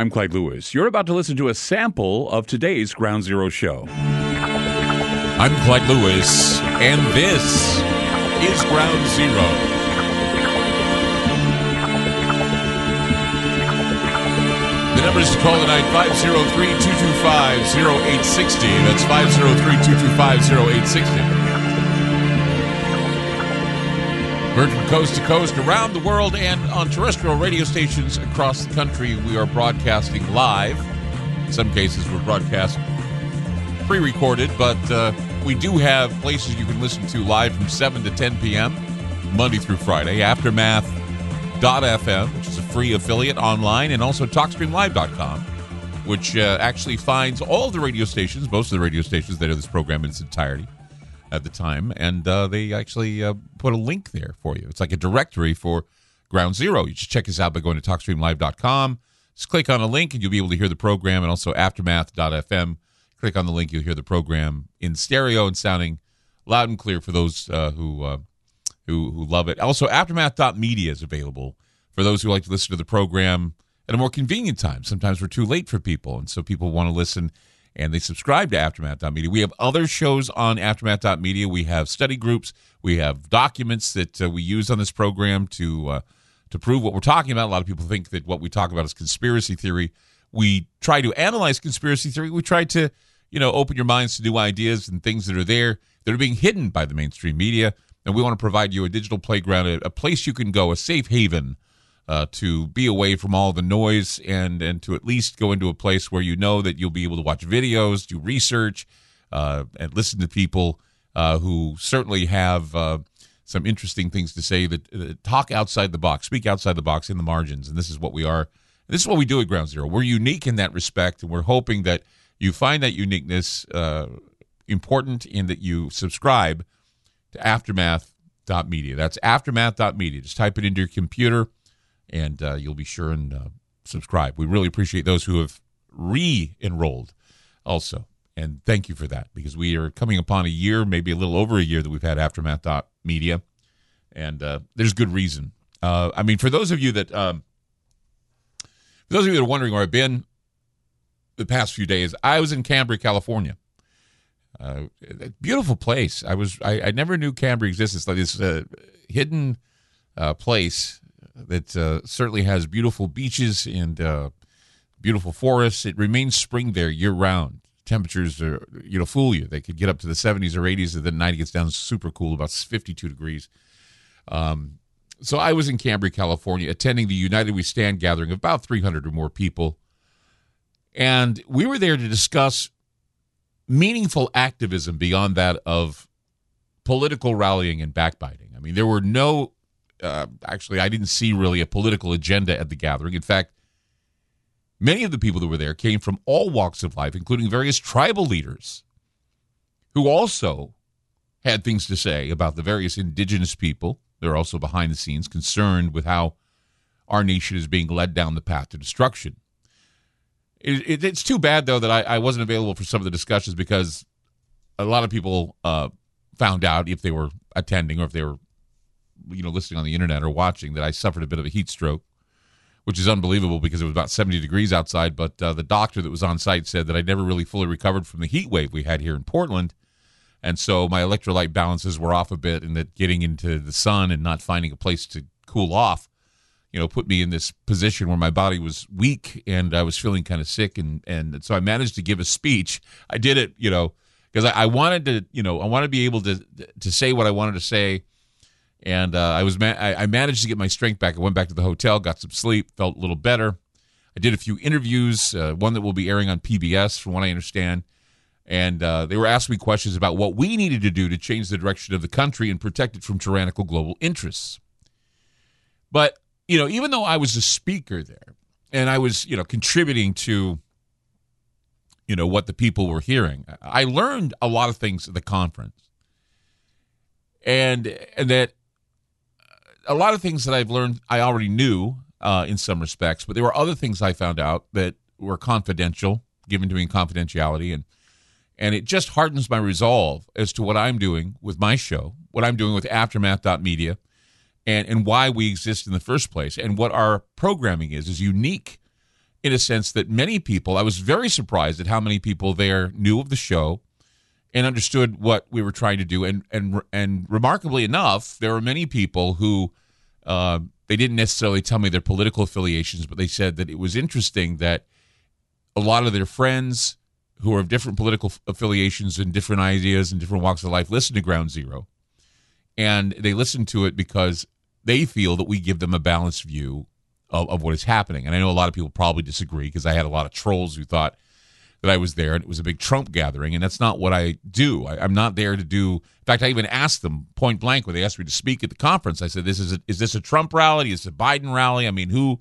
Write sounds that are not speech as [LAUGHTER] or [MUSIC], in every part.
I'm Clyde Lewis. You're about to listen to a sample of today's Ground Zero show. I'm Clyde Lewis, and this is Ground Zero. The number is to call tonight 503 225 0860. That's 503 225 0860. Heard from coast to coast, around the world, and on terrestrial radio stations across the country. We are broadcasting live. In some cases, we're broadcast pre recorded, but uh, we do have places you can listen to live from 7 to 10 p.m., Monday through Friday. Aftermath.fm, which is a free affiliate online, and also TalkStreamLive.com, which uh, actually finds all the radio stations, most of the radio stations that are this program in its entirety at the time, and uh, they actually uh, put a link there for you. It's like a directory for Ground Zero. You just check us out by going to TalkStreamLive.com. Just click on a link, and you'll be able to hear the program, and also Aftermath.fm. Click on the link, you'll hear the program in stereo and sounding loud and clear for those uh, who uh, who who love it. Also, Aftermath.media is available for those who like to listen to the program at a more convenient time. Sometimes we're too late for people, and so people want to listen and they subscribe to Aftermath.media. We have other shows on Aftermath.media. We have study groups. We have documents that uh, we use on this program to uh, to prove what we're talking about. A lot of people think that what we talk about is conspiracy theory. We try to analyze conspiracy theory. We try to, you know, open your minds to new ideas and things that are there that are being hidden by the mainstream media. And we want to provide you a digital playground, a, a place you can go, a safe haven uh, to be away from all the noise and and to at least go into a place where you know that you'll be able to watch videos, do research, uh, and listen to people uh, who certainly have uh, some interesting things to say. That, talk outside the box, speak outside the box in the margins, and this is what we are. This is what we do at Ground Zero. We're unique in that respect, and we're hoping that you find that uniqueness uh, important in that you subscribe to Aftermath.media. That's Aftermath.media. Just type it into your computer and uh, you'll be sure and uh, subscribe. We really appreciate those who have re-enrolled also, and thank you for that because we are coming upon a year, maybe a little over a year that we've had Aftermath Media, and uh, there's good reason. Uh, I mean, for those of you that um, for those of you that are wondering where I've been the past few days, I was in Cambria, California. Uh, beautiful place. I was. I, I, never knew Cambria existed. It's like this uh, hidden place that uh, certainly has beautiful beaches and uh, beautiful forests. It remains spring there year round. Temperatures are, you know, fool you. They could get up to the 70s or 80s, and then night gets down super cool, about 52 degrees. Um, so I was in Cambria, California, attending the United We Stand gathering of about 300 or more people. And we were there to discuss meaningful activism beyond that of political rallying and backbiting. I mean, there were no uh, actually, I didn't see really a political agenda at the gathering. In fact, many of the people that were there came from all walks of life, including various tribal leaders who also had things to say about the various indigenous people. They're also behind the scenes concerned with how our nation is being led down the path to destruction. It, it, it's too bad, though, that I, I, wasn't available for some of the discussions because a lot of people uh, found out if they were attending or if they were you know listening on the internet or watching that I suffered a bit of a heat stroke, which is unbelievable because it was about 70 degrees outside. But uh, the doctor that was on site said that I never really fully recovered from the heat wave we had here in Portland, and so my electrolyte balances were off a bit, and that getting into the sun and not finding a place to cool off, you know, put me in this position where my body was weak and I was feeling kind of sick, and and so I managed to give a speech. I did it, you know because I, I, wanted to, you know, I want to be able to to say what I wanted to say and uh, I was ma- I, I, managed to get my strength back. I went back to the hotel, got some sleep, felt a little better. I did a few interviews, uh, one that will be airing on PBS, from what I understand, and uh, they were asking me questions about what we needed to do to change the direction of the country and protect it from tyrannical global interests. But you know, even though I was a speaker there and I was you know contributing to you know what the people were hearing, I learned a lot of things at the conference and and that a lot of things that I've learned I already knew uh, in some respects, but there were other things I found out that were confidential, given to me in confidentiality, and and it just hardens my resolve as to what I'm doing with my show, what I'm doing with Aftermath.media, and and why we exist in the first place, and what our programming is is unique in a sense that many people, I was very surprised at how many people there knew of the show and understood what we were trying to do. And and and remarkably enough, there were many people who uh, they didn't necessarily tell me their political affiliations, but they said that it was interesting that a lot of their friends who are of different political affiliations and different ideas and different walks of life listen to Ground Zero, and they listen to it because they feel that we give them a balanced view of, of what is happening. And I know a lot of people probably disagree because I had a lot of trolls who thought that I was there and it was a big Trump gathering, and that's not what I do. I, am not there to do. In fact, I even asked them point blank when they asked me to speak at the conference. I said, "This is a, is this a Trump rally? Is a Biden rally? I mean, who,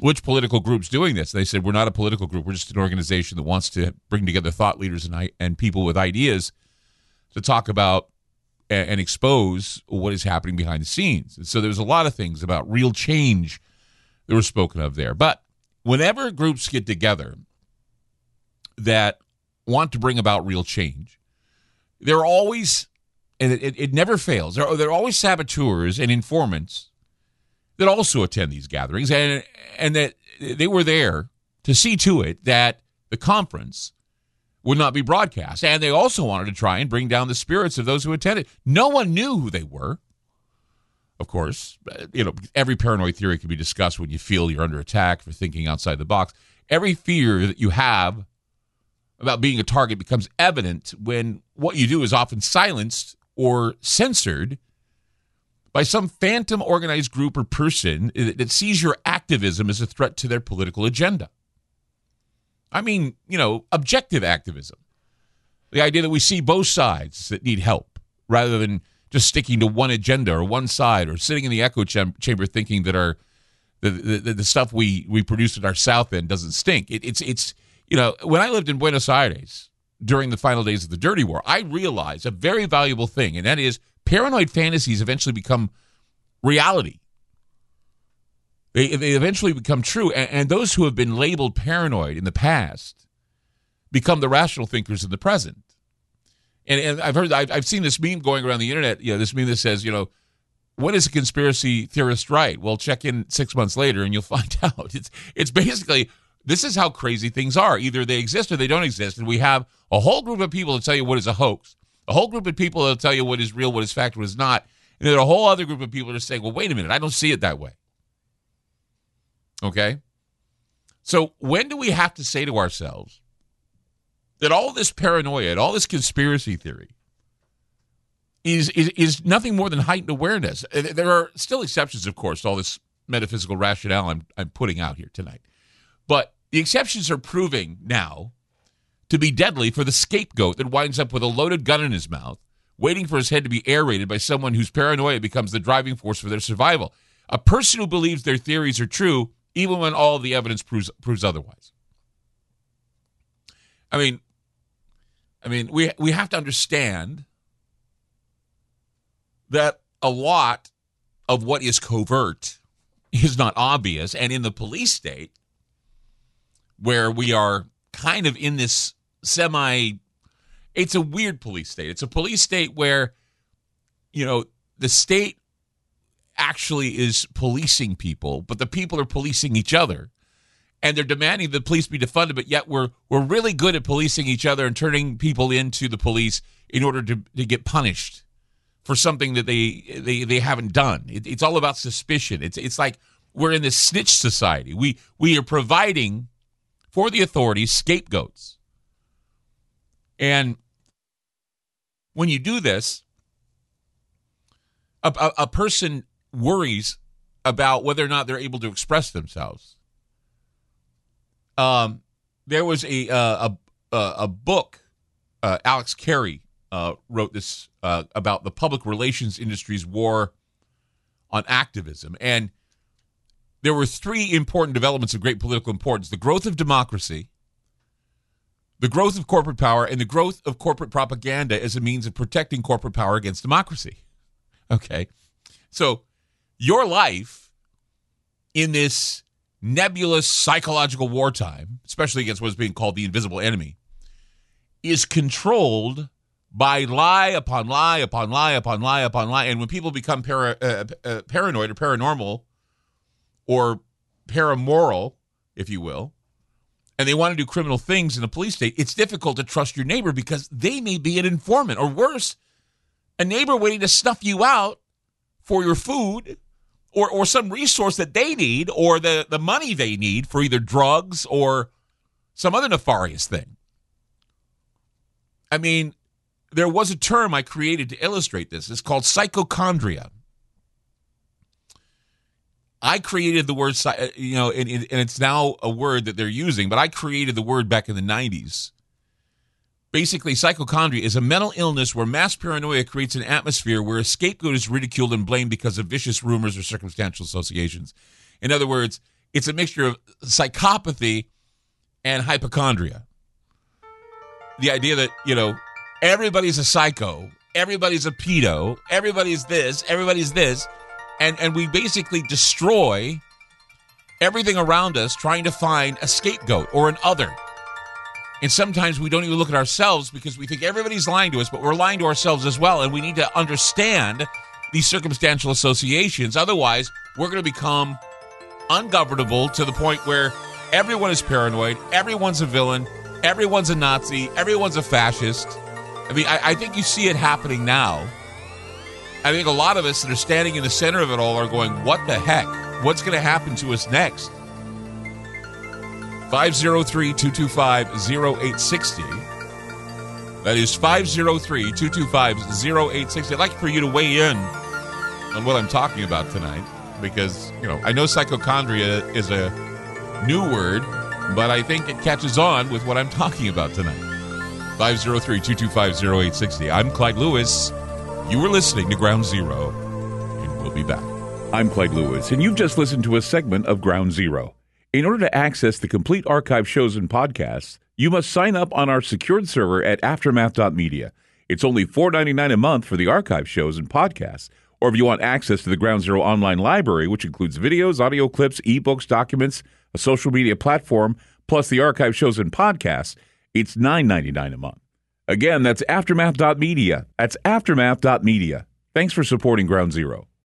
which political group's doing this?" They said, "We're not a political group. We're just an organization that wants to bring together thought leaders and and people with ideas to talk about and, and expose what is happening behind the scenes." And so there's a lot of things about real change that were spoken of there, but whenever groups get together that want to bring about real change, there are always, and it, it never fails, there are, there are always saboteurs and informants that also attend these gatherings, and and that they were there to see to it that the conference would not be broadcast, and they also wanted to try and bring down the spirits of those who attended. No one knew who they were. Of course, uh, you know every paranoid theory can be discussed when you feel you're under attack for thinking outside the box. Every fear that you have about being a target becomes evident when what you do is often silenced or censored by some phantom organized group or person that sees your activism as a threat to their political agenda. I mean, you know, objective activism. The idea that we see both sides that need help rather than just sticking to one agenda or one side or sitting in the echo chamber thinking that our the, the, the stuff we, we produce at our south end doesn't stink. It, it's it's you know, when I lived in Buenos Aires during the final days of the Dirty War, I realized a very valuable thing, and that is paranoid fantasies eventually become reality. They, they eventually become true. And, and those who have been labeled paranoid in the past become the rational thinkers in the present. And, and I've heard, I've, I've seen this meme going around the internet, you know, this meme that says, you know, when is a conspiracy theorist right? Well, check in six months later and you'll [LAUGHS] find out. It's it's basically this is how crazy things are. Either they exist or they don't exist. And we have a whole group of people to tell you what is a hoax, a whole group of people that'll tell you what is real, what is fact, what is not. And then a whole other group of people that are saying, well, wait a minute, I don't see it that way. Okay? So when do we have to say to ourselves that all this paranoia and all this conspiracy theory is, is, is nothing more than heightened awareness? There are still exceptions, of course, to all this metaphysical rationale I'm, I'm putting out here tonight. The exceptions are proving now to be deadly for the scapegoat that winds up with a loaded gun in his mouth, waiting for his head to be aerated by someone whose paranoia becomes the driving force for their survival. A person who believes their theories are true, even when all the evidence proves proves otherwise. I mean, I mean, we we have to understand that a lot of what is covert is not obvious, and in the police state, where we are kind of in this semi it's a weird police state. It's a police state where you know, the state actually is policing people, but the people are policing each other. And they're demanding the police be defunded, but yet we're we're really good at policing each other and turning people into the police in order to, to get punished for something that they they, they haven't done. It, it's all about suspicion. It's it's like we're in this snitch society. We we are providing for the authorities scapegoats. And when you do this, a, a, a, person worries about whether or not they're able to express themselves. Um, there was a uh, a a book. Uh, Alex Carey uh, wrote this uh, about the public relations industry's war on activism, and there were three important developments of great political importance the growth of democracy, the growth of corporate power, and the growth of corporate propaganda as a means of protecting corporate power against democracy. [LAUGHS] Okay. So your life in this nebulous psychological wartime, especially against what's being called the invisible enemy, is controlled by lie upon lie upon lie upon lie upon lie. And when people become para, uh, uh, paranoid or paranormal, or paramoral, if you will, and they want to do criminal things in a police state, it's difficult to trust your neighbor because they may be an informant or worse, a neighbor waiting to snuff you out for your food or, or some resource that they need or the, the money they need for either drugs or some other nefarious thing. I mean, there was a term I created to illustrate this. It's called psychochondria. I created the word, uh, you know, and, and, it's now a word that they're using, but I created the word back in the 90s. Basically, psychochondria is a mental illness where mass paranoia creates an atmosphere where a scapegoat is ridiculed and blamed because of vicious rumors or circumstantial associations. In other words, it's a mixture of psychopathy and hypochondria. The idea that, you know, everybody's a psycho, everybody's a pedo, everybody's this, everybody's this and and we basically destroy everything around us trying to find a scapegoat or an other. And sometimes we don't even look at ourselves because we think everybody's lying to us, but we're lying to ourselves as well. And we need to understand these circumstantial associations. Otherwise, we're going to become ungovernable to the point where everyone is paranoid, everyone's a villain, everyone's a Nazi, everyone's a fascist. I mean, I, I think you see it happening now I think a lot of us that are standing in the center of it all are going, what the heck? What's going to happen to us next? 503 225 0860. That is 503 225 0860. I'd like for you to weigh in on what I'm talking about tonight because, you know, I know psychochondria is a new word, but I think it catches on with what I'm talking about tonight. 503 225 0860. I'm Clyde Lewis. You are listening to Ground Zero, and we'll be back. I'm Clyde Lewis, and you've just listened to a segment of Ground Zero. In order to access the complete archive shows and podcasts, you must sign up on our secured server at aftermath.media. It's only $4.99 a month for the archive shows and podcasts. Or if you want access to the Ground Zero online library, which includes videos, audio clips, ebooks, documents, a social media platform, plus the archive shows and podcasts, it's $9.99 a month. Again, that's aftermath.media. That's aftermath.media. Thanks for supporting Ground Zero.